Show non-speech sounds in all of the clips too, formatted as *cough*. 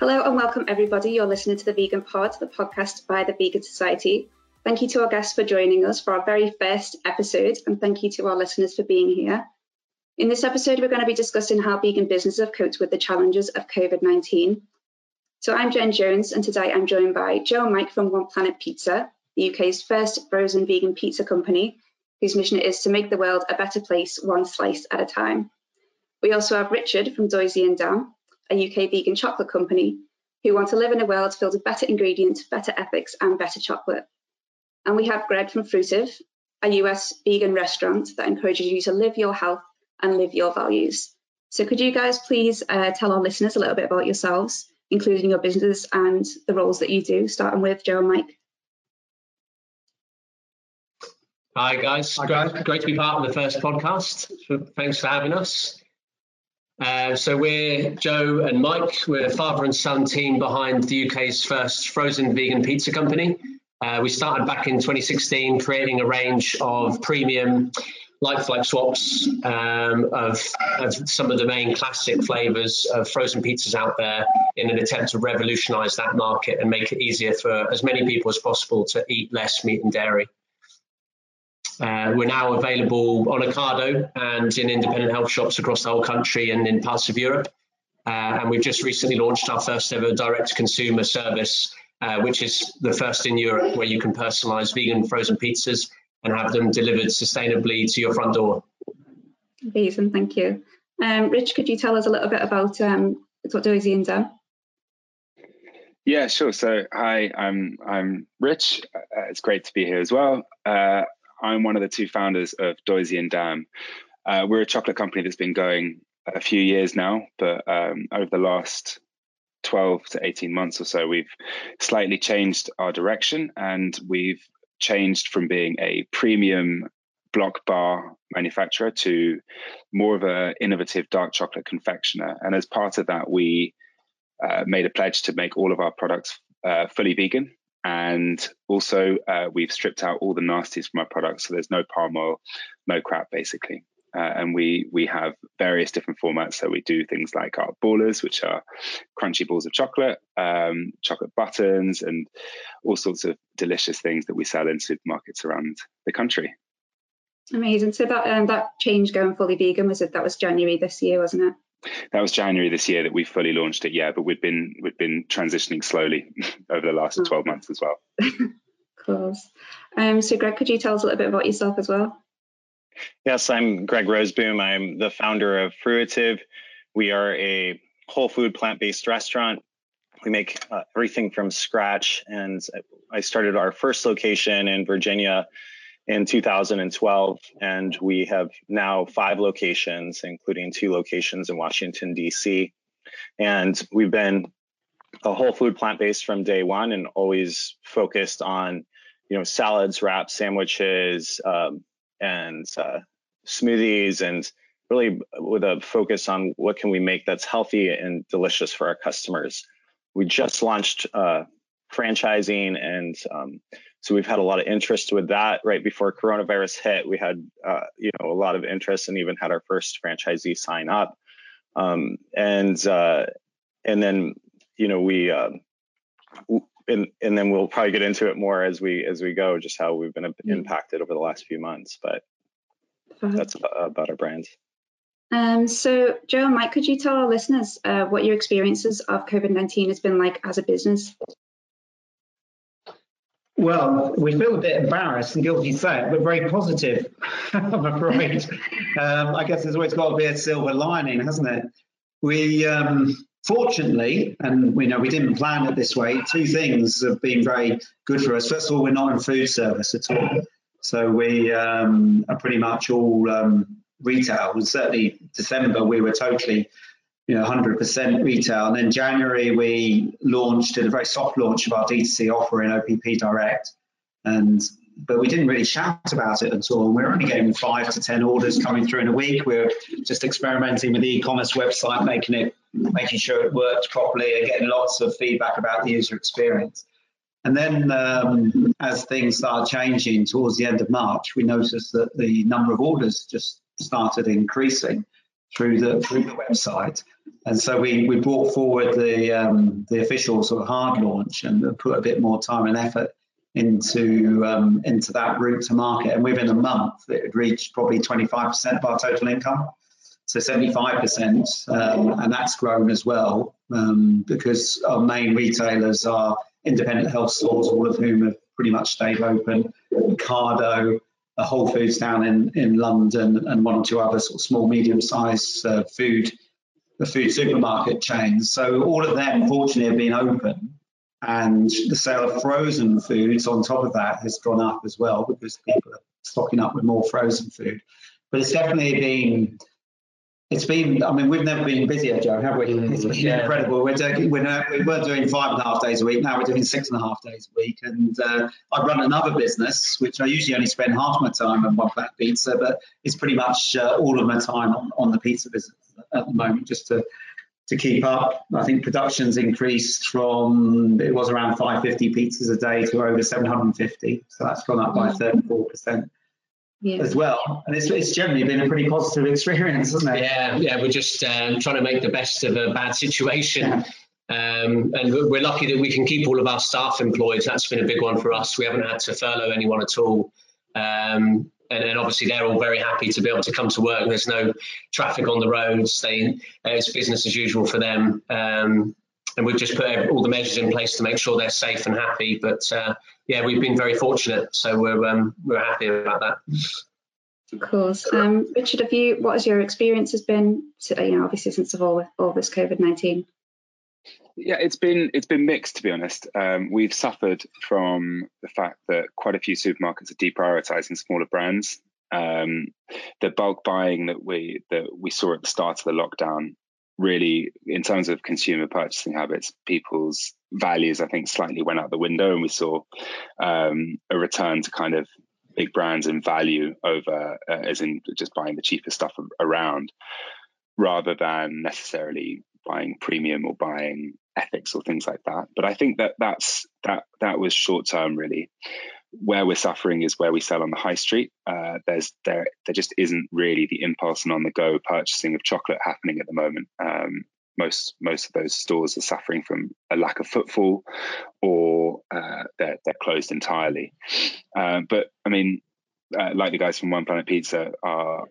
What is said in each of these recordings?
Hello and welcome everybody. You're listening to the Vegan Pod, the podcast by the Vegan Society. Thank you to our guests for joining us for our very first episode, and thank you to our listeners for being here. In this episode, we're going to be discussing how vegan businesses have coped with the challenges of COVID 19. So, I'm Jen Jones, and today I'm joined by Joe and Mike from One Planet Pizza, the UK's first frozen vegan pizza company, whose mission it is to make the world a better place one slice at a time. We also have Richard from Doisy and Dam, a UK vegan chocolate company, who want to live in a world filled with better ingredients, better ethics, and better chocolate. And we have Gregg from Fruitive, a US vegan restaurant that encourages you to live your health and live your values. So, could you guys please uh, tell our listeners a little bit about yourselves, including your business and the roles that you do, starting with Joe and Mike? Hi guys, Hi, great, guys. great to be part of the first podcast. Thanks for having us. Uh, so we're Joe and Mike. We're a father and son team behind the UK's first frozen vegan pizza company. Uh, we started back in 2016, creating a range of premium like-for-like swaps um, of, of some of the main classic flavors of frozen pizzas out there in an attempt to revolutionize that market and make it easier for as many people as possible to eat less meat and dairy. Uh, we're now available on Ocado and in independent health shops across the whole country and in parts of Europe. Uh, and we've just recently launched our first ever direct consumer service, uh, which is the first in Europe where you can personalize vegan frozen pizzas and have them delivered sustainably to your front door. Amazing, thank you. Um, Rich, could you tell us a little bit about um, what Doisy and Dam? Yeah, sure. So, hi, I'm I'm Rich. Uh, it's great to be here as well. Uh, I'm one of the two founders of Doisy and Dam. Uh, we're a chocolate company that's been going a few years now, but um, over the last 12 to 18 months or so, we've slightly changed our direction and we've changed from being a premium block bar manufacturer to more of an innovative dark chocolate confectioner. And as part of that, we uh, made a pledge to make all of our products uh, fully vegan. And also, uh, we've stripped out all the nasties from our products, so there's no palm oil, no crap, basically. Uh, and we we have various different formats. So we do things like our ballers, which are crunchy balls of chocolate, um, chocolate buttons, and all sorts of delicious things that we sell in supermarkets around the country. Amazing. So that um, that change going fully vegan was it? That was January this year, wasn't it? That was January this year that we fully launched it. Yeah, but we've been we've been transitioning slowly *laughs* over the last Oh. 12 months as well. *laughs* Of course. Um, so Gregg, could you tell us a little bit about yourself as well? Yes, I'm Gregg Roseboom. I'm the founder of Fruitive. We are a whole food plant based restaurant. We make uh, everything from scratch. And I started our first location in Virginia in 2012. And we have now five locations, including two locations in Washington, D.C. And we've been a whole food plant based from day one and always focused on you know salads wraps sandwiches um, and uh, smoothies and really with a focus on what can we make that's healthy and delicious for our customers we just launched uh, franchising and um, so we've had a lot of interest with that right before coronavirus hit we had uh, you know a lot of interest and even had our first franchisee sign up um, and uh, and then you know we uh, and and then we'll probably get into it more as we as we go just how we've been imp- Mm. impacted over the last few months but that's about, about our brand Um, so Joe and Mike, could you tell our listeners uh, what your experiences of COVID nineteen has been like as a business? Well, we feel a bit embarrassed and guilty to say it, but very positive, *laughs* I'm afraid. Um, I guess there's always got to be a silver lining, hasn't it? We, um, fortunately, and we know we didn't plan it this way, two things have been very good for us. First of all, we're not in food service at all. So we um, are pretty much all um, retail. And certainly December, we were totally you know 100% retail. And then January we launched did a very soft launch of our D2C offer in OPP Direct, and but we didn't really shout about it at all. We're only getting five to ten orders coming through in a week. We are just experimenting with the e-commerce website, making it making sure it worked properly, and getting lots of feedback about the user experience. And then, um, as things started changing towards the end of March, we noticed that the number of orders just started increasing. Through the through the website. And so we, we brought forward the um, the official sort of hard launch and put a bit more time and effort into um, into that route to market. And within a month, it had reached probably 25% of our total income. So 75%, um, and that's grown as well um, because our main retailers are independent health stores, all of whom have pretty much stayed open. Ocado, a Whole Foods down in, in London, and one or two other sort of small, medium-sized uh, food the food supermarket chains. So all of them, fortunately, have been open, and the sale of frozen foods on top of that has gone up as well because people are stocking up with more frozen food. But it's definitely been it's been, I mean, we've never been busier, Joe, have we? Mm, it's been yeah. incredible. We're doing, we're we were doing five and a half days a week. Now we're doing six and a half days a week. And uh, I run another business, which I usually only spend half my time on One Planet Pizza, but it's pretty much uh, all of my time on, on the pizza business at the moment, just to to keep up. I think production's increased from it was around 550 pizzas a day to over 750, so that's gone up by 34 percent yeah. as well. And it's, it's generally been a pretty positive experience, hasn't it? Yeah, yeah. We're just um, trying to make the best of a bad situation. Yeah. Um, and we're lucky that we can keep all of our staff employed. That's been a big one for us. We haven't had to furlough anyone at all. Um, and, and, obviously they're all very happy to be able to come to work. There's no traffic on the roads. They, it's business as usual for them. Um, and we've just put all the measures in place to make sure they're safe and happy. But uh, yeah, we've been very fortunate, so we're um, we're happy about that. Of course, um, Richard. Have you? What has your experience has been? You know, obviously since of all all this COVID nineteen. Yeah, it's been it's been mixed to be honest. Um, we've suffered from the fact that quite a few supermarkets are deprioritizing smaller brands. Um, the bulk buying that we that we saw at the start of the lockdown really, in terms of consumer purchasing habits, people's values, I think, slightly went out the window, and we saw um, a return to kind of big brands and value over, uh, as in just buying the cheapest stuff around, rather than necessarily buying premium or buying ethics or things like that. But I think that that's that that was short term, really where we're suffering is where we sell on the high street. Uh, there's there there just isn't really the impulse and on the go purchasing of chocolate happening at the moment. Um, most most of those stores are suffering from a lack of footfall, or uh, they're they're closed entirely. Uh, but I mean, uh, like the guys from One Planet Pizza, our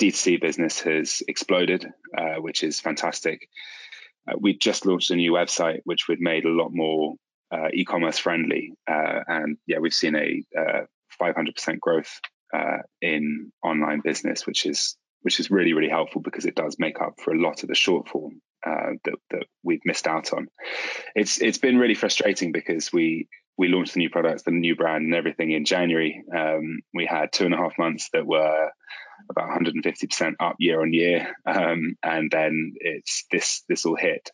D2C business has exploded, uh, which is fantastic. Uh, we just launched a new website, which we've made a lot more uh, e-commerce friendly, uh, and yeah, we've seen a 500% uh, growth uh, in online business, which is which is really really helpful because it does make up for a lot of the shortfall uh, that that we've missed out on. It's it's been really frustrating because we we launched the new products, the new brand, and everything in January. Um, we had two and a half months that were about 150% up year on year, um, and then it's this this all hit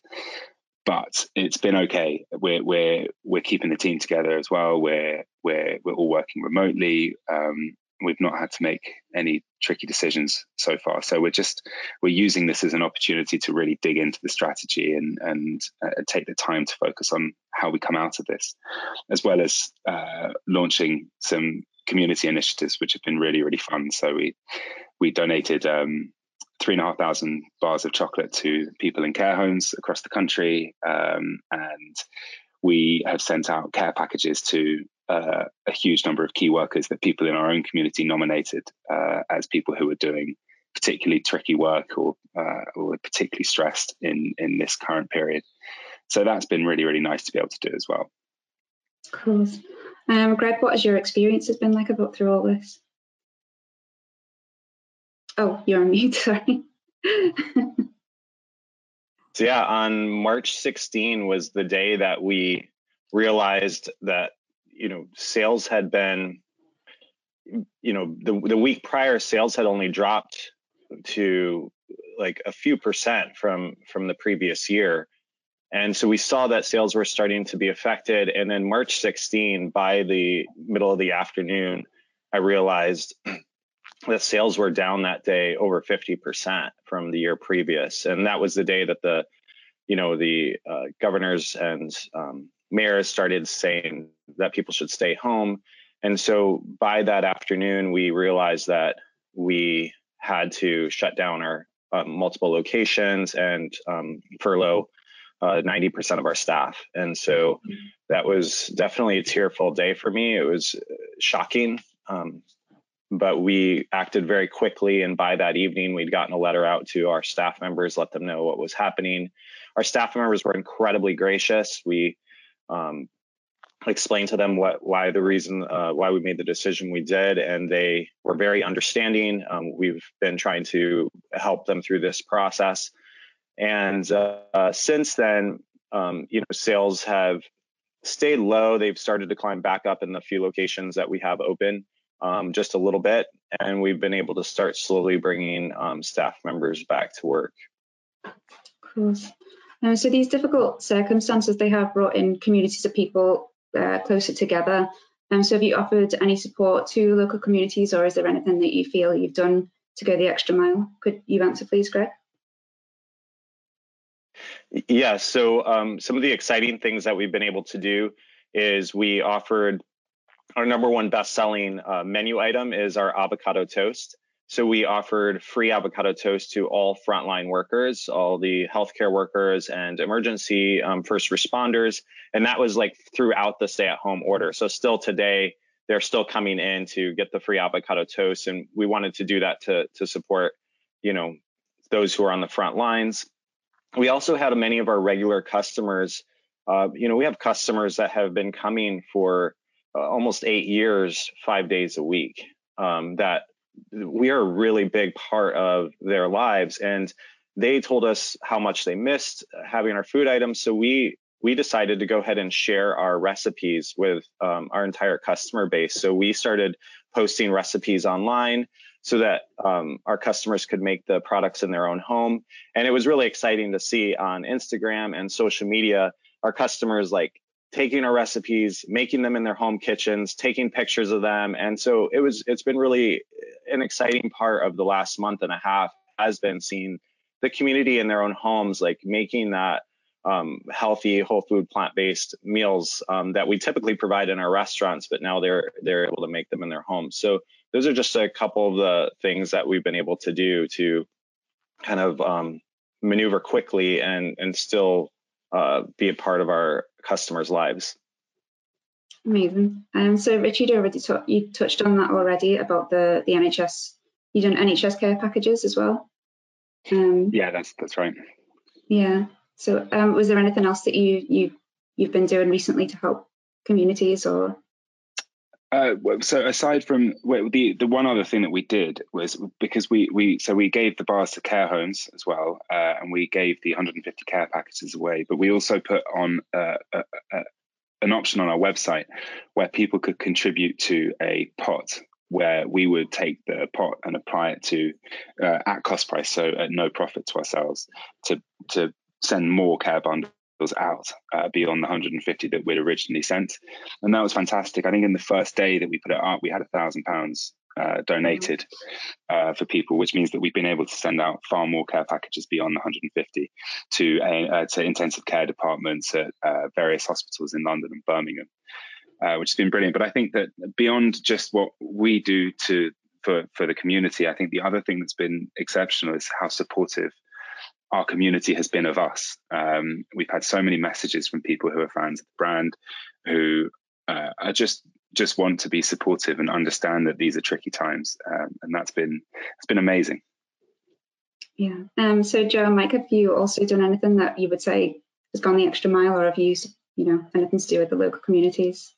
but it's been okay. We're we're we're keeping the team together as well. We're we're we're all working remotely. Um, we've not had to make any tricky decisions so far. So we're just we're using this as an opportunity to really dig into the strategy and and uh, take the time to focus on how we come out of this, as well as uh, launching some community initiatives which have been really really fun. So we we donated um, three and a half thousand bars of chocolate to people in care homes across the country. Um, and we have sent out care packages to uh, a huge number of key workers that people in our own community nominated uh, as people who are doing particularly tricky work or uh, or particularly stressed in in this current period. So that's been really really nice to be able to do as well. Of course. Um, Gregg, what has your experience has been like about through all this? Oh, you're on mute, *laughs* sorry. so yeah, on March 16 was the day that we realized that, you know, sales had been, you know, the, the week prior, sales had only dropped to like a few percent from from the previous year. And so we saw that sales were starting to be affected. And then March 16, by the middle of the afternoon, I realized the sales were down that day over 50% from the year previous. And that was the day that the, you know, the uh, governors and um, mayors started saying that people should stay home. And so by that afternoon, we realized that we had to shut down our um, multiple locations and um, furlough uh, 90% of our staff. And so that was definitely a tearful day for me. It was shocking. Um, but we acted very quickly. And by that evening, we'd gotten a letter out to our staff members, let them know what was happening. Our staff members were incredibly gracious. We um, explained to them what why the reason uh, why we made the decision we did, and they were very understanding. Um, we've been trying to help them through this process, and uh, since then, um, you know, sales have stayed low. They've started to climb back up in the few locations that we have open um, just a little bit, and we've been able to start slowly bringing um, staff members back to work. Of course. Um, so these difficult circumstances, they have brought in communities of people uh, closer together. Um, so have you offered any support to local communities or is there anything that you feel you've done to go the extra mile? Could you answer please, Gregg? Yeah, so um, some of the exciting things that we've been able to do is we offered our number one best-selling uh, menu item is our avocado toast. So we offered free avocado toast to all frontline workers, all the healthcare workers and emergency um, first responders, and that was like throughout the stay-at-home order. So still today, they're still coming in to get the free avocado toast, and we wanted to do that to to support, you know, those who are on the front lines. We also had many of our regular customers. Uh, you know, we have customers that have been coming for uh, almost eight years, five days a week. Um, that we are a really big part of their lives, and they told us how much they missed having our food items. So we we decided to go ahead and share our recipes with um, our entire customer base. So we started posting recipes online so that um, our customers could make the products in their own home. And it was really exciting to see on Instagram and social media our customers like taking our recipes, making them in their home kitchens, taking pictures of them. And so it was it's been really an exciting part of the last month and a half has been seeing the community in their own homes, like making that um, healthy, whole food, plant-based meals um, that we typically provide in our restaurants, but now they're they're able to make them in their homes. So those are just a couple of the things that we've been able to do to kind of um, maneuver quickly and and still uh, be a part of our customers' lives. Amazing. Um, so Richard, already you touched on that already about the the NHS. You done NHS care packages as well. Um, yeah, that's that's right. Yeah. So um, was there anything else that you you you've been doing recently to help communities or? Uh, so aside from the the one other thing that we did was because we we so we gave the bars to care homes as well, uh, and we gave the 150 care packages away. But we also put on uh, a, a, an option on our website where people could contribute to a pot where we would take the pot and apply it to uh, at cost price, so at no profit to ourselves, to to send more care bundles out uh, beyond the 150 that we'd originally sent, and that was fantastic. I think in the first day that we put it up, we had a thousand pounds uh, donated uh, for people, which means that we've been able to send out far more care packages beyond the 150 to uh, to intensive care departments at uh, various hospitals in London and Birmingham, uh, which has been brilliant. But I think that beyond just what we do to for for the community, I think the other thing that's been exceptional is how supportive our community has been of us. Um, we've had so many messages from people who are fans of the brand, who uh, are just just want to be supportive and understand that these are tricky times, um, and that's been it's been amazing. Yeah. Um. So Joe Mike, have you also done anything that you would say has gone the extra mile, or have you, you know, anything to do with the local communities?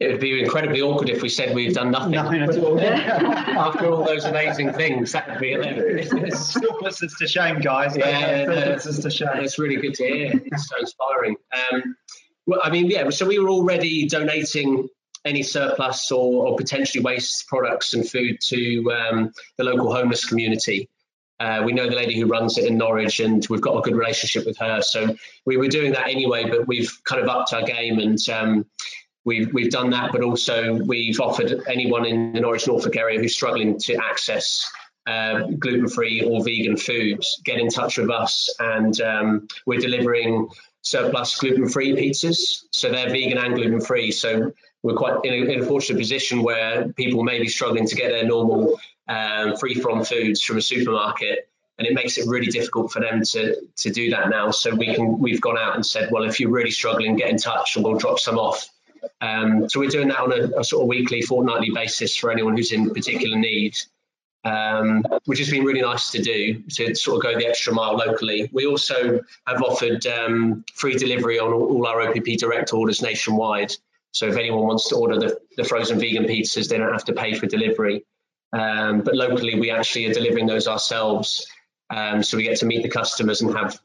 It would be incredibly awkward if we said we've done nothing. Nothing at all. *laughs* After all those amazing things, that would be it. Still puts us to shame, guys. Yeah, it puts us to shame. It's really good to hear. It's so inspiring. Um, well, I mean, yeah. So we were already donating any surplus or, or potentially waste products and food to um, the local homeless community. Uh, we know the lady who runs it in Norwich, and we've got a good relationship with her. So we were doing that anyway, but we've kind of upped our game and um, We've, we've done that, but also we've offered anyone in the Norwich Norfolk area who's struggling to access uh, gluten-free or vegan foods, get in touch with us, and um, we're delivering surplus gluten-free pizzas. So they're vegan and gluten-free. So we're quite in a, in a, fortunate position where people may be struggling to get their normal um, free from foods from a supermarket, and it makes it really difficult for them to to do that now. So we can we've gone out and said, well, if you're really struggling, get in touch, and we'll drop some off. Um, so we're doing that on a, a, sort of weekly, fortnightly basis for anyone who's in particular need, um, which has been really nice to do to sort of go the extra mile locally. We also have offered um, free delivery on all, our OPP direct orders nationwide. So if anyone wants to order the, the frozen vegan pizzas, they don't have to pay for delivery. Um, but locally, we actually are delivering those ourselves. Um, so we get to meet the customers and have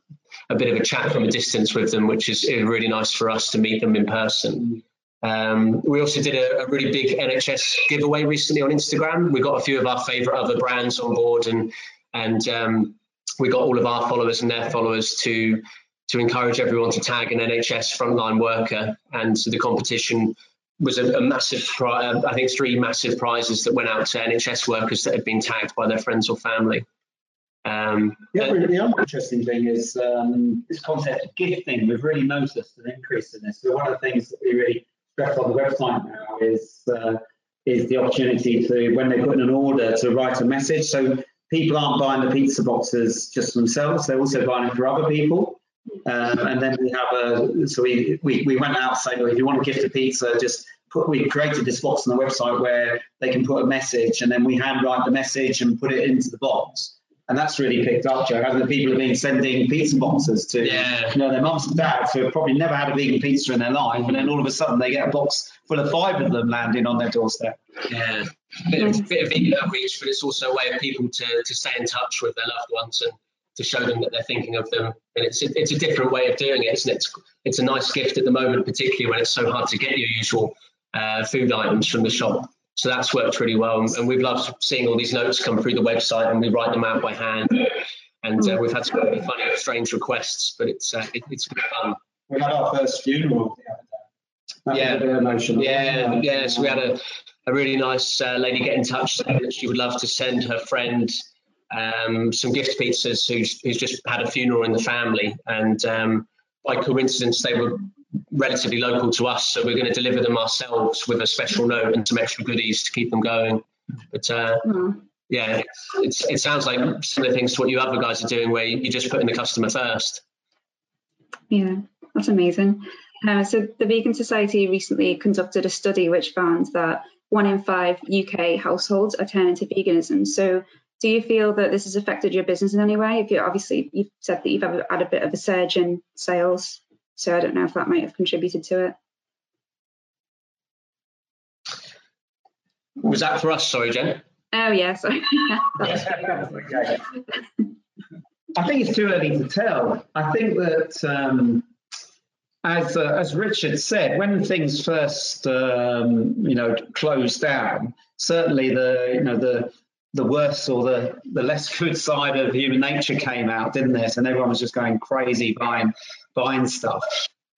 a bit of a chat from a distance with them, which is really nice for us to meet them in person. Um, we also did a, a, really big NHS giveaway recently on Instagram. We got a few of our favourite other brands on board, and and um, we got all of our followers and their followers to to encourage everyone to tag an NHS frontline worker. And so the competition was a, a massive, I think three massive prizes that went out to NHS workers that had been tagged by their friends or family. Um, the, other, the other interesting thing is um, this concept of gifting. We've really noticed an increase in this. So one of the things that we really on the website now is uh, is the opportunity to, when they put in an order, to write a message. So people aren't buying the pizza boxes just themselves; they're also buying it for other people. Um, and then we have a, so we, we, we went out saying, well, if you want to gift a pizza, just put, we created this box on the website where they can put a message and then we handwrite the message and put it into the box. And that's really picked up, Joe. Having the people have been sending pizza boxes to yeah. you know, their mums and dads who have probably never had a vegan pizza in their life, and then all of a sudden they get a box full of five of them landing on their doorstep. Yeah, a bit of, bit of vegan outreach, but it's also a way of people to, to stay in touch with their loved ones and to show them that they're thinking of them. And it's it's a different way of doing it, isn't it? It's, it's a nice gift at the moment, particularly when it's so hard to get your usual uh, food items from the shop. So that's worked really well, and we've loved seeing all these notes come through the website, and we write them out by hand. And uh, we've had some really funny, strange requests, but it's uh, it, it's good fun. We had our first funeral yeah, emotional. Yeah, yeah. So we had a, a really nice uh, lady get in touch saying that she would love to send her friend um, some gift pizzas who's, who's just had a funeral in the family. And um, by coincidence, they were relatively local to us. So we're going to deliver them ourselves with a special note and some extra goodies to keep them going. But uh, mm. yeah, it's, it sounds like similar things to what you other guys are doing where you, are just putting the customer first. Yeah, that's amazing. Uh, so the Vegan Society recently conducted a study which found that one in five UK households are turning to veganism. So do you feel that this has affected your business in any way? If you obviously you've said that you've had a bit of a surge in sales, so I don't know if that might have contributed to it. Was that for us? Sorry, Jen. Oh yeah, sorry. *laughs* *laughs* I think it's too early to tell. I think that um, as uh, as Richard said, when things first um, you know closed down, certainly the you know the the worse or the, the less *laughs* good side of human nature came out, didn't it? And everyone was just going crazy buying buying stuff.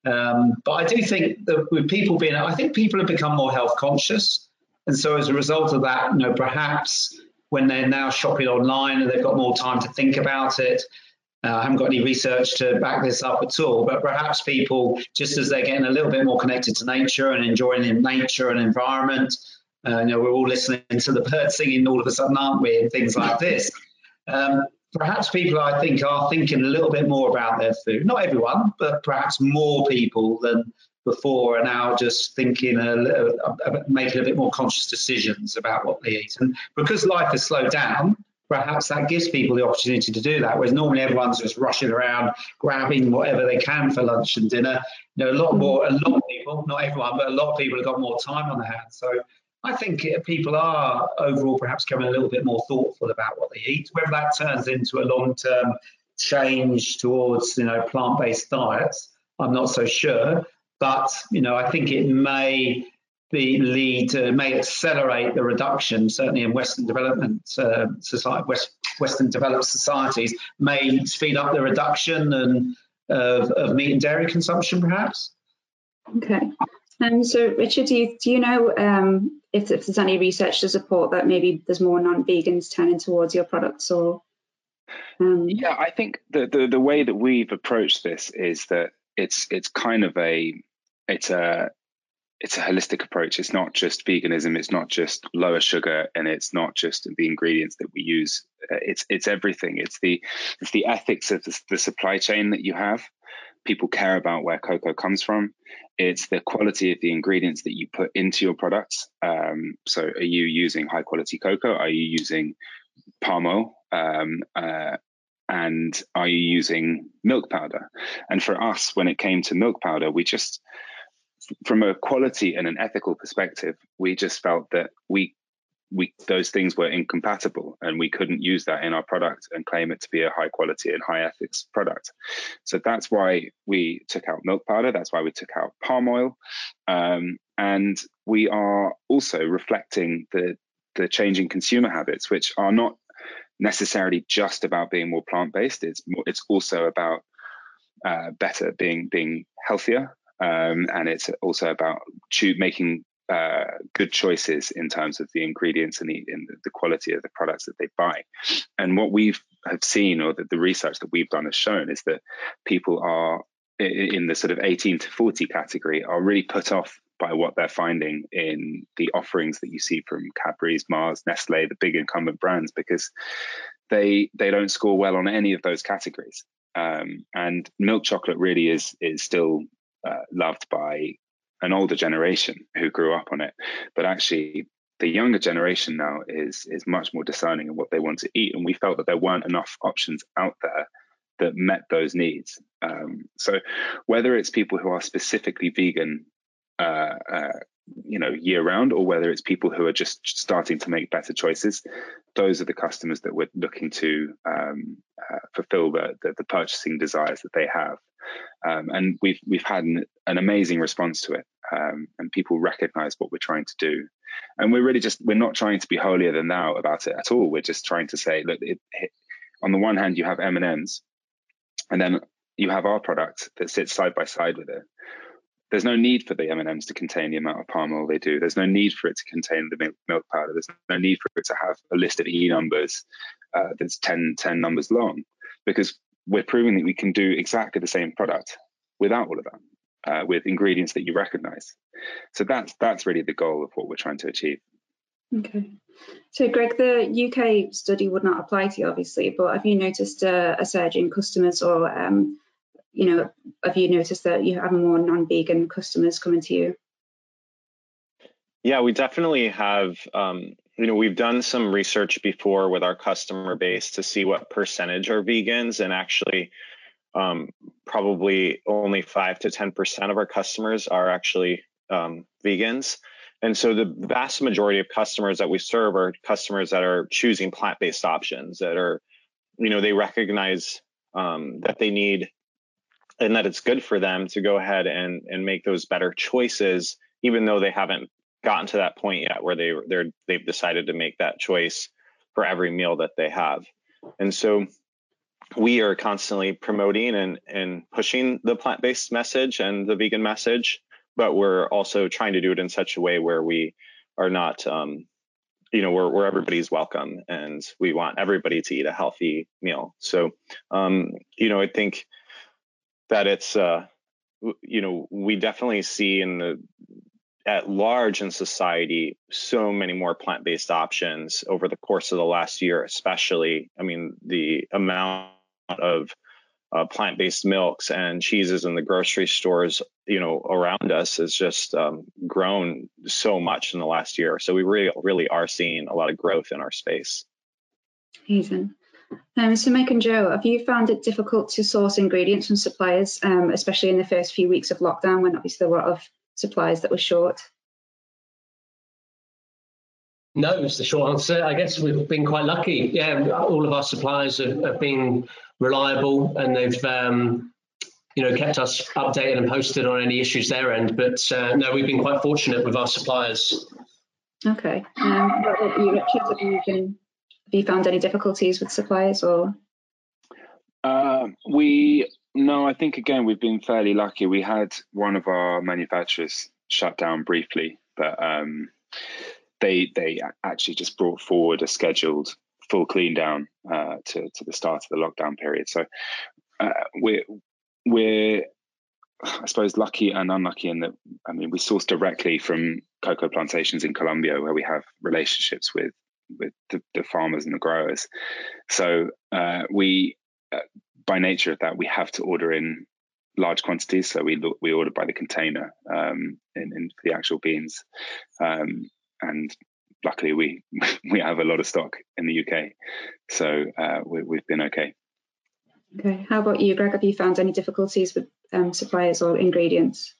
Um, but I do think that with people being, I think people have become more health conscious, and so as a result of that, you know, perhaps when they're now shopping online and they've got more time to think about it. Uh, I haven't got any research to back this up at all, but perhaps people, just as they're getting a little bit more connected to nature and enjoying nature and environment, uh, you know, we're all listening to the birds singing all of a sudden, aren't we? And things like this. Um, perhaps people, I think, are thinking a little bit more about their food. Not everyone, but perhaps more people than before are now just thinking, a, a, making a bit more conscious decisions about what they eat. And because life has slowed down, perhaps that gives people the opportunity to do that. Whereas normally everyone's just rushing around, grabbing whatever they can for lunch and dinner. You know, a lot more, a lot of people, not everyone, but a lot of people have got more time on their hands. So I think people are overall perhaps becoming a little bit more thoughtful about what they eat. Whether that turns into a long-term change towards you know plant-based diets, I'm not so sure. But you know, I think it may be lead to, may accelerate the reduction. Certainly in Western development uh, society, West, Western developed societies, may speed up the reduction and of, of meat and dairy consumption, perhaps. Okay. Um, so, Richard, do you, do you know um, if, if, there's any research to support that maybe there's more non-vegans turning towards your products or? Um... Yeah, I think the, the, the way that we've approached this is that it's it's kind of a it's a it's a holistic approach. It's not just veganism. It's not just lower sugar, and it's not just the ingredients that we use. Uh, it's it's everything. It's the it's the ethics of the, the supply chain that you have. People care about where cocoa comes from. It's the quality of the ingredients that you put into your products. Um, so, are you using high quality cocoa? Are you using palm oil? Um, uh, and are you using milk powder? And for us, when it came to milk powder, we just from a quality and an ethical perspective, we just felt that we we those things were incompatible and we couldn't use that in our product and claim it to be a high quality and high ethics product. So that's why we took out milk powder that's why we took out palm oil. Um, and we are also reflecting the the changing consumer habits which are not necessarily just about being more plant-based it's more, it's also about uh, better being being healthier um, and it's also about making uh, good choices in terms of the ingredients and the, the quality of the products that they buy. And what we've have seen, or that the research that we've done has shown, is that people are in the sort of 18 to 40 category are really put off by what they're finding in the offerings that you see from Cadbury's, Mars, Nestle, the big incumbent brands, because they they don't score well on any of those categories. Um, and milk chocolate really is is still uh, loved by an older generation who grew up on it, but actually the younger generation now is is much more discerning of what they want to eat, and we felt that there weren't enough options out there that met those needs. Um, so whether it's people who are specifically vegan, uh, uh, you know, year round, or whether it's people who are just starting to make better choices, those are the customers that we're looking to um, uh, fulfill the, the, the purchasing desires that they have. Um, and we've we've had an, an amazing response to it, um, and people recognise what we're trying to do. And we're really just we're not trying to be holier than thou about it at all. We're just trying to say, look, it, it, on the one hand, you have M and M's, and then you have our product that sits side by side with it. There's no need for the M&Ms to contain the amount of palm oil they do. There's no need for it to contain the milk, milk powder. There's no need for it to have a list of E numbers uh, that's 10, 10 numbers long because we're proving that we can do exactly the same product without all of that, uh, with ingredients that you recognize. So that's that's really the goal of what we're trying to achieve. Okay. So, Gregg, the UK study would not apply to you, obviously, but have you noticed a, a surge in customers, or um, you know, have you noticed that you have more non-vegan customers coming to you? Yeah, we definitely have. Um, you know, we've done some research before with our customer base to see what percentage are vegans, and actually, um, probably only five to ten percent of our customers are actually um, vegans. And so the vast majority of customers that we serve are customers that are choosing plant-based options that are, you know, they recognize um, that they need and that it's good for them to go ahead and and make those better choices, even though they haven't gotten to that point yet where they they're they've decided to make that choice for every meal that they have. And so we are constantly promoting and, and pushing the plant-based message and the vegan message, but we're also trying to do it in such a way where we are not um, you know where, where everybody's welcome and we want everybody to eat a healthy meal so um, you know i think that it's uh, you know we definitely see in the at large in society so many more plant-based options over the course of the last year especially i mean the amount of uh, plant-based milks and cheeses in the grocery stores you know around us has just um, grown so much in the last year. So we really really are seeing a lot of growth in our space. Amazing um, so Mike and Joe, have you found it difficult to source ingredients from suppliers, um, especially in the first few weeks of lockdown when obviously there were a lot of supplies that were short? No, it's the short answer. I guess we've been quite lucky. Yeah, all of our suppliers have, have been reliable and they've um, you know kept us updated and posted on any issues their end. But uh, no, we've been quite fortunate with our suppliers. Okay. Um, what you, Richard? You, have you found any difficulties with suppliers or? Uh, we no, I think again we've been fairly lucky. We had one of our manufacturers shut down briefly, but um, they they actually just brought forward a scheduled full clean down uh, to to the start of the lockdown period. So uh, we're we're I suppose lucky and unlucky in that I mean we source directly from cocoa plantations in Colombia where we have relationships with with the, the farmers and the growers. So uh, we, uh, by nature of that, we have to order in large quantities. So we we order by the container um, in, in the actual beans, um, and luckily we *laughs* we have a lot of stock in the UK, so uh, we, we've been okay. Okay. How about you, Gregg? Have you found any difficulties with um, suppliers or ingredients?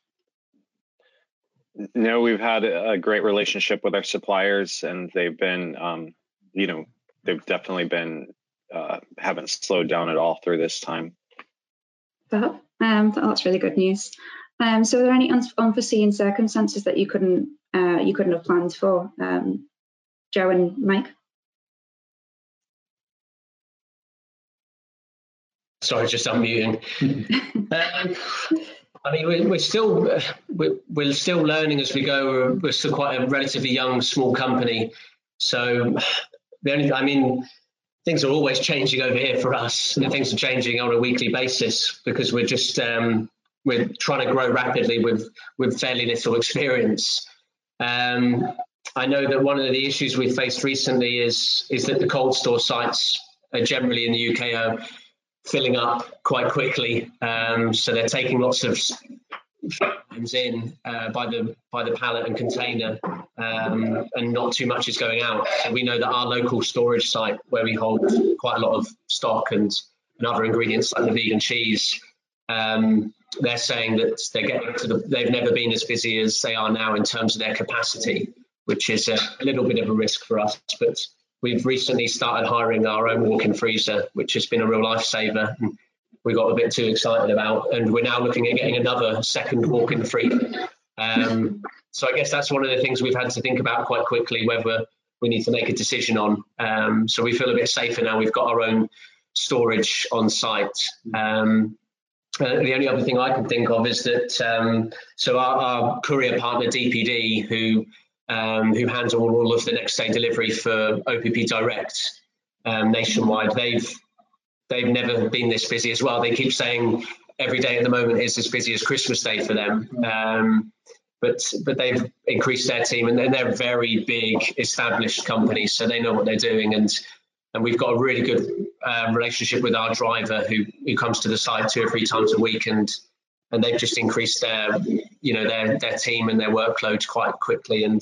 No, we've had a great relationship with our suppliers, and they've been, um, you know, they've definitely been uh, haven't slowed down at all through this time. That, um, that's really good news. Um, so, are there any unforeseen circumstances that you couldn't uh, you couldn't have planned for, um, Joe and Mike? Sorry, just unmuting. *laughs* um, I mean, we're, still we're, still learning as we go. We're, we're, still quite a relatively young, small company. So the only, I mean, things are always changing over here for us, and things are changing on a weekly basis because we're just um, we're trying to grow rapidly with with fairly little experience. Um, I know that one of the issues we faced recently is is that the cold store sites are generally in the UK are filling up quite quickly. Um, so they're taking lots of items in uh, by the by the pallet and container, um, and not too much is going out. So we know that our local storage site, where we hold quite a lot of stock and, and other ingredients like the vegan cheese, um, they're saying that they're getting to the, they've never been as busy as they are now in terms of their capacity, which is a, a little bit of a risk for us, but We've recently started hiring our own walk-in freezer, which has been a real lifesaver. We got a bit too excited about, and we're now looking at getting another second walk-in freezer. Um, so I guess that's one of the things we've had to think about quite quickly whether we need to make a decision on. Um, so we feel a bit safer now. We've got our own storage on site. Um, uh, the only other thing I can think of is that um, so our, our, courier partner DPD, who um, who handle all of the next day delivery for OPP Direct um, nationwide. They've they've never been this busy as well. They keep saying every day at the moment is as busy as Christmas Day for them. Um, but but they've increased their team and they're very big established companies, so they know what they're doing and and we've got a really good um, relationship with our driver who who comes to the site two or three times a week and and they've just increased their you know their their team and their workload quite quickly and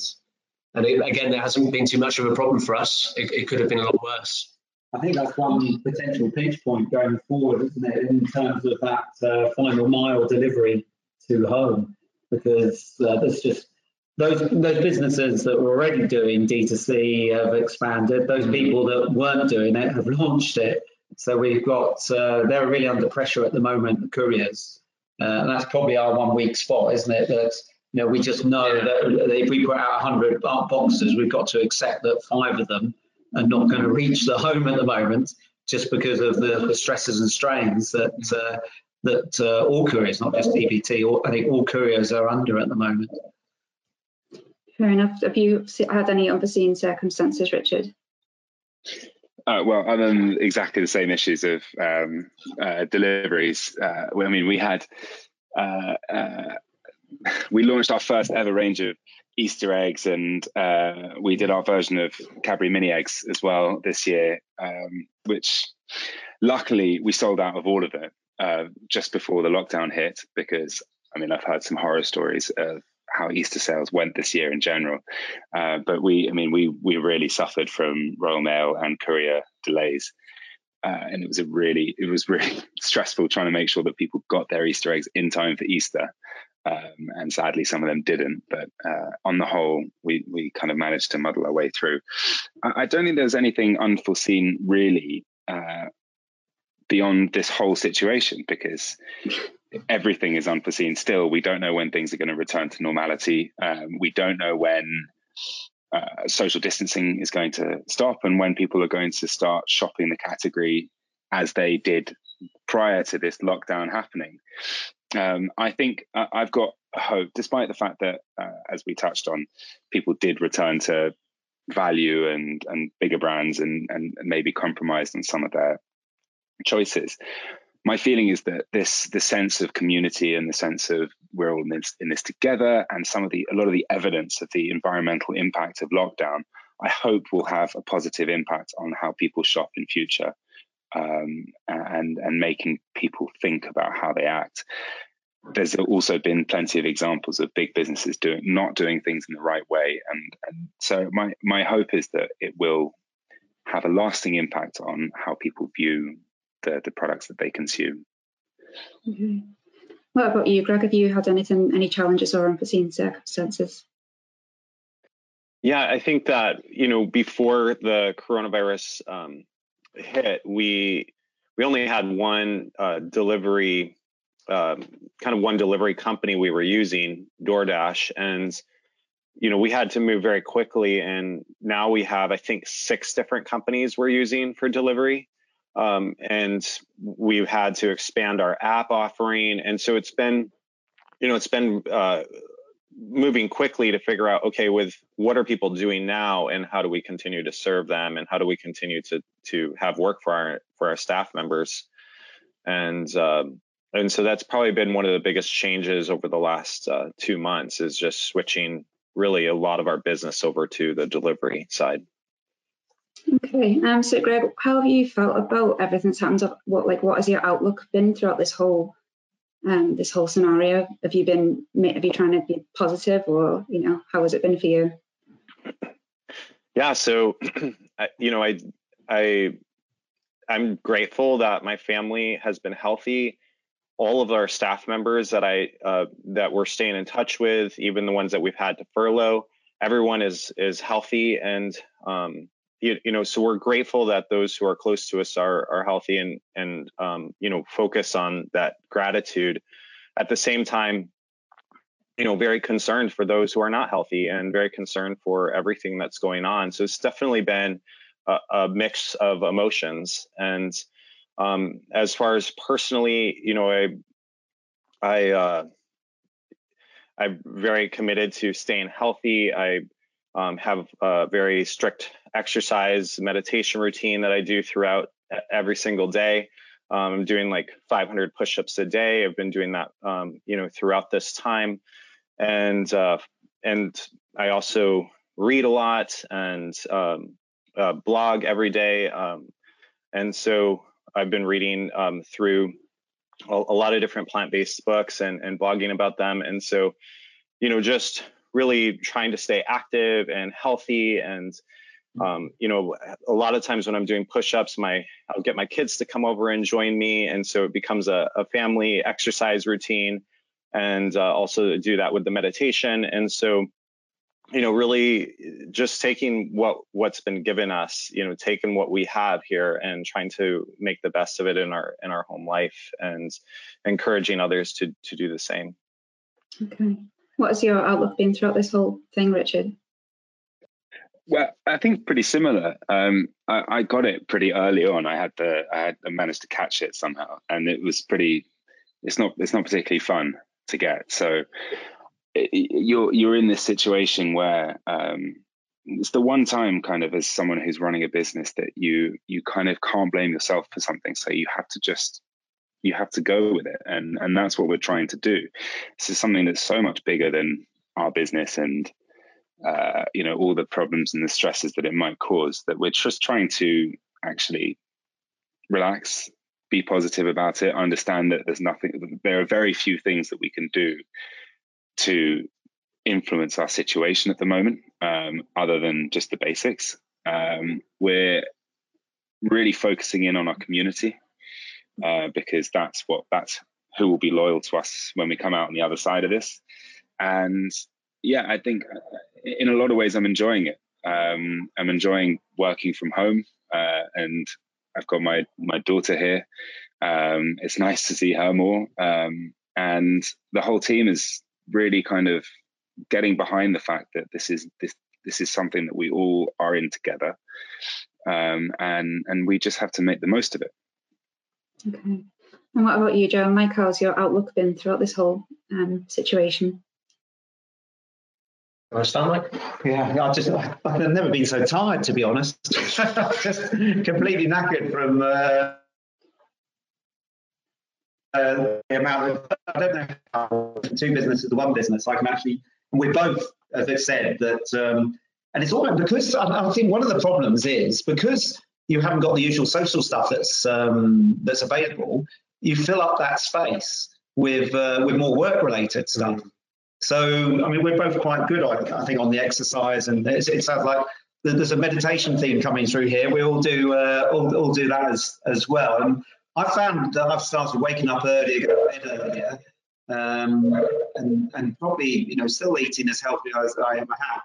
and it, again there hasn't been too much of a problem for us it, it, could have been a lot worse I think that's one potential pinch point going forward isn't it in terms of that uh, final mile delivery to home because uh, there's just those those businesses that were already doing D2C have expanded. Those people that weren't doing it have launched it. So we've got uh, they're really under pressure at the moment. The couriers, and that's probably our one weak spot, isn't it? That you know we just know that if we put out 100 boxes, we've got to accept that five of them are not going to reach the home at the moment, just because of the, the stresses and strains that uh, that uh, all couriers, not just DPD, or, I think all couriers are under at the moment. Fair enough. Have you had any unforeseen circumstances, Richard? Uh, well, other than exactly the same issues of um, uh, deliveries, uh, I mean, we had uh, uh, we launched our first ever range of Easter eggs, and uh, we did our version of Cadbury mini eggs as well this year, um, which luckily we sold out of all of it just before the lockdown hit. Because I mean, I've heard some horror stories of how Easter sales went this year in general. Uh, but we, I mean, we we really suffered from Royal Mail and courier delays, uh, and it was a really it was really *laughs* stressful trying to make sure that people got their Easter eggs in time for Easter. Um, and sadly, some of them didn't. But uh, on the whole, we we kind of managed to muddle our way through. I, I don't think there's anything unforeseen really uh, beyond this whole situation because everything is unforeseen still. We don't know when things are going to return to normality. Um, we don't know when uh, social distancing is going to stop and when people are going to start shopping the category as they did prior to this lockdown happening. Um, I think uh, I've got hope, despite the fact that, uh, as we touched on, people did return to value and and bigger brands and and maybe compromised on some of their choices my feeling is that this the sense of community and the sense of we're all in this, in this together, and some of the a lot of the evidence of the environmental impact of lockdown, I hope will have a positive impact on how people shop in future, um, and and making people think about how they act. There's also been plenty of examples of big businesses doing not doing things in the right way, and, and so my my hope is that it will have a lasting impact on how people view the, the products that they consume. Mm-hmm. What about you, Gregg? Have you had anything, any challenges or unforeseen circumstances? Yeah, I think that you know before the coronavirus um, hit, we we only had one uh, delivery, uh, kind of one delivery company we were using, DoorDash, and you know we had to move very quickly, and now we have I think six different companies we're using for delivery. Um, and we've had to expand our app offering. And so it's been, you know, it's been uh, moving quickly to figure out, okay, with what are people doing now, and how do we continue to serve them, and how do we continue to to have work for our for our staff members, and um, and so that's probably been one of the biggest changes over the last uh, two months is just switching really a lot of our business over to the delivery side. Okay, um, so Gregg, how have you felt about everything that's happened? What like what has your outlook been throughout this whole um, this whole scenario? Have you been have you trying to be positive, or you know how has it been for you? Yeah, so *clears throat* you know I I I'm grateful that my family has been healthy. All of our staff members that I uh, that we're staying in touch with, even the ones that we've had to furlough, everyone is is healthy and um, you, you know, so we're grateful that those who are close to us are are healthy and and um, you know focus on that gratitude. At the same time, you know, very concerned for those who are not healthy and very concerned for everything that's going on. So it's definitely been a, a mix of emotions. And um, as far as personally, you know, I I uh, I'm very committed to staying healthy. I um, have a very strict exercise meditation routine that I do throughout every single day. Um, I'm doing like 500 push-ups a day. I've been doing that, um, you know, throughout this time, and uh, and I also read a lot and um, uh, blog every day. Um, and so I've been reading um, through a, a, lot of different plant-based books and, and blogging about them. And so, you know, just really trying to stay active and healthy and um, you know a lot of times when i'm doing push-ups my i'll get my kids to come over and join me and so it becomes a, a family exercise routine and uh, also do that with the meditation and so you know really just taking what what's been given us you know taking what we have here and trying to make the best of it in our in our home life and encouraging others to to do the same. Okay what has your outlook been throughout this whole thing, Richard? Well, I think pretty similar. Um, I, I, got it pretty early on. I had the I had I managed to catch it somehow, and it was pretty. It's not it's not particularly fun to get. So it, you're you're in this situation where um, it's the one time kind of as someone who's running a business that you you kind of can't blame yourself for something. So you have to just you have to go with it. And and that's what we're trying to do. This is something that's so much bigger than our business and uh, you know all the problems and the stresses that it might cause that we're just trying to actually relax be positive about it understand that there's nothing there are very few things that we can do to influence our situation at the moment um, other than just the basics. Um, we're really focusing in on our community uh, because that's what that's who will be loyal to us when we come out on the other side of this. And yeah, I think uh, in a lot of ways I'm enjoying it. Um, I'm enjoying working from home, uh, and I've got my my daughter here. Um, it's nice to see her more, um, and the whole team is really kind of getting behind the fact that this is this this is something that we all are in together, um, and and we just have to make the most of it. Okay. And what about you, Joe? Mike, how's your outlook been throughout this whole um, situation? Want to start, Mike? Yeah, I just I've never been so tired, to be honest. *laughs* just completely knackered from uh, the amount of, I don't know how two businesses to one business, I can actually, we both have said that, um, and it's all because I, I, think one of the problems is because you haven't got the usual social stuff that's um, that's available, you fill up that space with uh, with more work related stuff. So I mean, we're both quite good, I, I think, on the exercise, and it sounds like there's a meditation theme coming through here. We all do uh, all, all do that as as well. And I found that I've started waking up earlier, going to bed earlier, um, and and probably you know still eating as healthy as I ever have,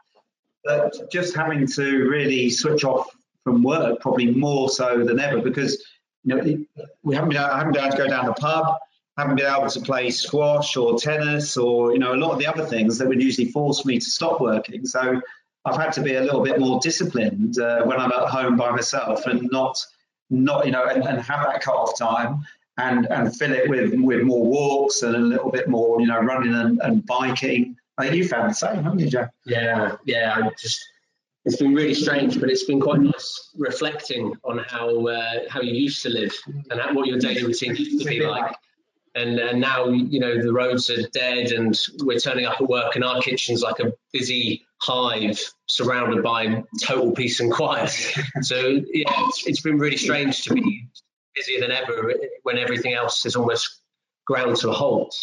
but just having to really switch off from work probably more so than ever because you know we haven't been I haven't been able to go down the pub, haven't been able to play squash or tennis or you know a lot of the other things that would usually force me to stop working. So I've had to be a little bit more disciplined uh, when I'm at home by myself and not not you know and, and have that cut off time and and fill it with with more walks and a little bit more you know running and, and biking. I think you found the same, haven't you, Joe? Yeah, yeah. I just it's been really strange, but it's been quite nice reflecting on how uh, how you used to live and what your daily routine used to be like. and, and now you know the roads are dead and we're turning up at work and our kitchen's like a busy hive surrounded by total peace and quiet. *laughs* So yeah it's, it's been really strange to be busier than ever when everything else is almost ground to a halt.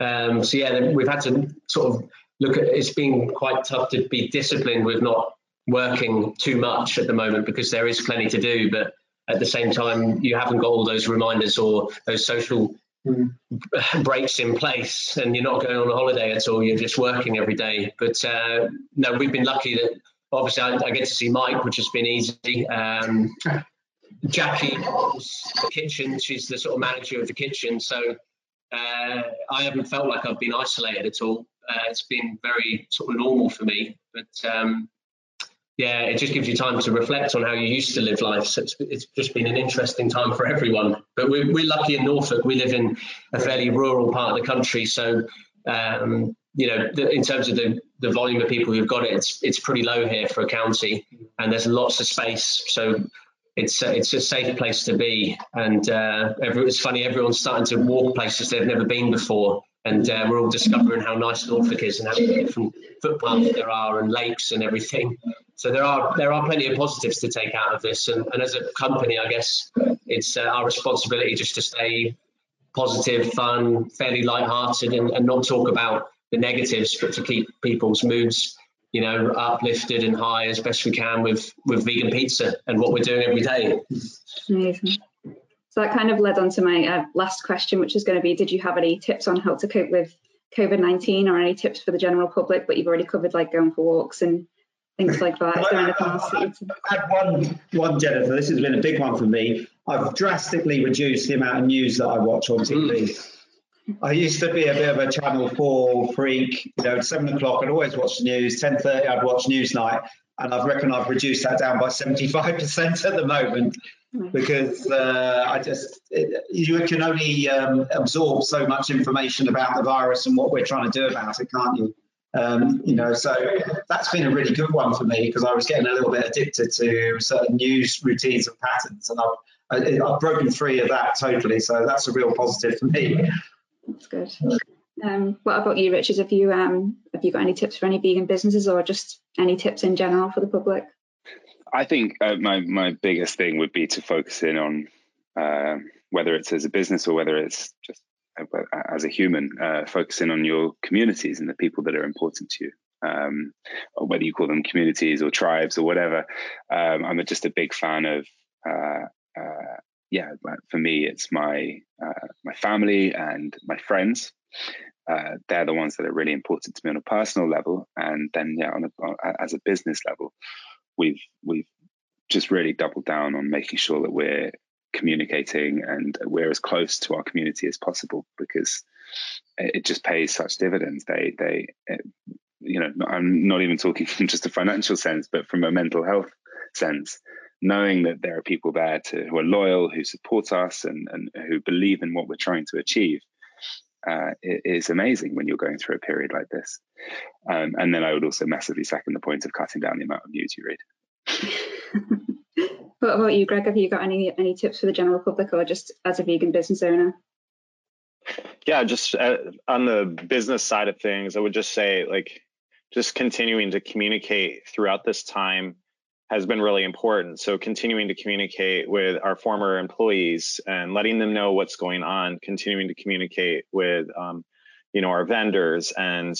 Um, so yeah we've had to sort of look at it's been quite tough to be disciplined with not working too much at the moment because there is plenty to do but at the same time you haven't got all those reminders or those social *laughs* breaks in place and you're not going on a holiday at all you're just working every day. But uh, no we've been lucky that obviously I, I, get to see mike which has been easy. Um, jackie the kitchen she's the sort of manager of the kitchen. So uh, i haven't felt like i've been isolated at all. Uh, it's been very sort of normal for me but um, yeah, it just gives you time to reflect on how you used to live life. So it's, it's just been an interesting time for everyone. But we're, we're lucky in Norfolk. We live in a fairly rural part of the country. So, um, you know, the, in terms of the, the volume of people who've got it, it's, it's pretty low here for a county and there's lots of space. So it's a, it's a safe place to be. And uh, every, it's funny, everyone's starting to walk places they've never been before and uh, we're all discovering how nice Norfolk is and how many different footpaths there are and lakes and everything. So there are there are plenty of positives to take out of this, and, and as a company, I guess it's uh, our responsibility just to stay positive, fun, fairly light-hearted, and, and not talk about the negatives, but to keep people's moods, you know, uplifted and high as best we can with with vegan pizza and what we're doing every day. Amazing. So that kind of led on to my uh, last question, which is going to be, did you have any tips on how to cope with COVID-19 or any tips for the general public? But you've already covered like going for walks and things like that. Is there anything else that you'd... I had one, one, Jennifer, this has been a big one for me. I've drastically reduced the amount of news that I watch on TV. Mm. I used to be a bit of a Channel 4 freak. You know, at 7 o'clock, I'd always watch the news. 10.30, I'd watch Newsnight. And I reckon I've reduced that down by 75% at the moment because uh, I just it, you can only um, absorb so much information about the virus and what we're trying to do about it, can't you? Um, you know, so that's been a really good one for me because I was getting a little bit addicted to certain news routines and patterns, and I've, I've broken free of that totally. So that's a real positive for me. That's good. Um, what about you, Richard? Have you um, have you got any tips for any vegan businesses, or just any tips in general for the public? I think uh, my my biggest thing would be to focus in on uh, whether it's as a business or whether it's just uh, as a human, uh, focusing on your communities and the people that are important to you. Um, whether you call them communities or tribes or whatever, um, I'm just a big fan of. Uh, uh, yeah, for me, it's my my family and my friends. Uh, they're the ones that are really important to me on a personal level, and then yeah, on a, as a business level we've we've just really doubled down on making sure that we're communicating and we're as close to our community as possible because it just pays such dividends. They they it, you know I'm not even talking *laughs* from just a financial sense, but from a mental health sense. Knowing that there are people there to, who are loyal, who support us, and, and who believe in what we're trying to achieve, uh, is amazing when you're going through a period like this. Um, and then I would also massively second the point of cutting down the amount of news you read. *laughs* what about you, Gregg? Have you got any any tips for the general public, or just as a vegan business owner? yeah, just uh, on the business side of things, I would just say like just continuing to communicate throughout this time has been really important. So continuing to communicate with our former employees and letting them know what's going on, continuing to communicate with um, you know our vendors and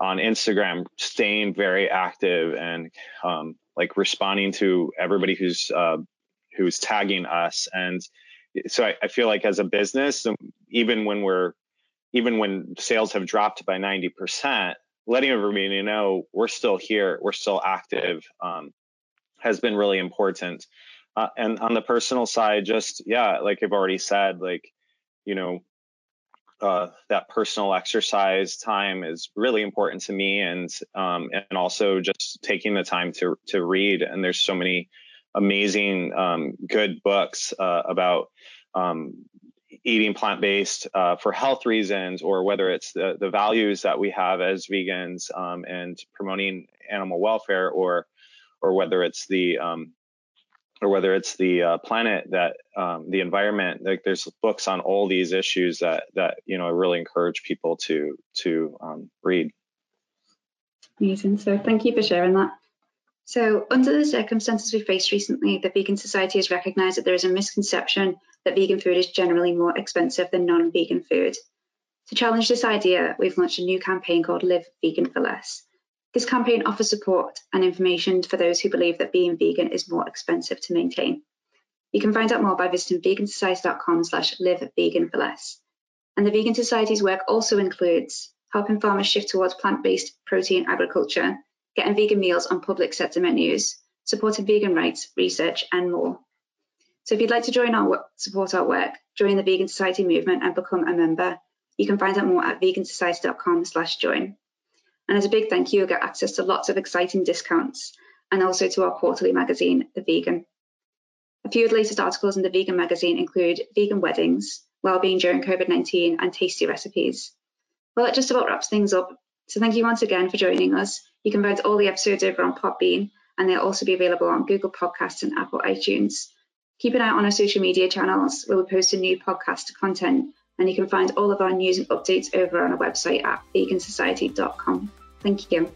on Instagram, staying very active and um, like responding to everybody who's uh, who's tagging us. And so I, I, feel like as a business, um, even when we're even when sales have dropped by 90%, letting everybody know we're still here, we're still active, um, has been really important. Uh, and on the personal side, just yeah, like I've already said, like you know, uh, that personal exercise time is really important to me, and um, and also just taking the time to to read. And there's so many amazing, um, good books uh, about um, eating plant based uh, for health reasons, or whether it's the the values that we have as vegans um, and promoting animal welfare, or or whether it's the um, or whether it's the uh, planet that um, the environment like there's books on all these issues that that you know i really encourage people to to um, read. Amazing. So thank you for sharing that. So under the circumstances we faced recently the vegan society has recognized that there is a misconception that vegan food is generally more expensive than non-vegan food. To challenge this idea we've launched a new campaign called live vegan for less this campaign offers support and information for those who believe that being vegan is more expensive to maintain. You can find out more by visiting vegansociety.com slash live vegan for less. And the Vegan Society's work also includes helping farmers shift towards plant-based protein agriculture, getting vegan meals on public sector menus, supporting vegan rights, research, and more. So if you'd like to join our support our work, join the Vegan Society movement and become a member, you can find out more at vegansociety.com slash join. And as a big thank you, you'll get access to lots of exciting discounts and also to our quarterly magazine, The Vegan. A few of the latest articles in The Vegan magazine include vegan weddings, well-being during COVID-19 and tasty recipes. Well, that just about wraps things up. So thank you once again for joining us. You can find all the episodes over on Podbean and they'll also be available on Google Podcasts and Apple iTunes. Keep an eye on our social media channels where we post a new podcast content and you can find all of our news and updates over on our website at vegansociety.com. Thank you.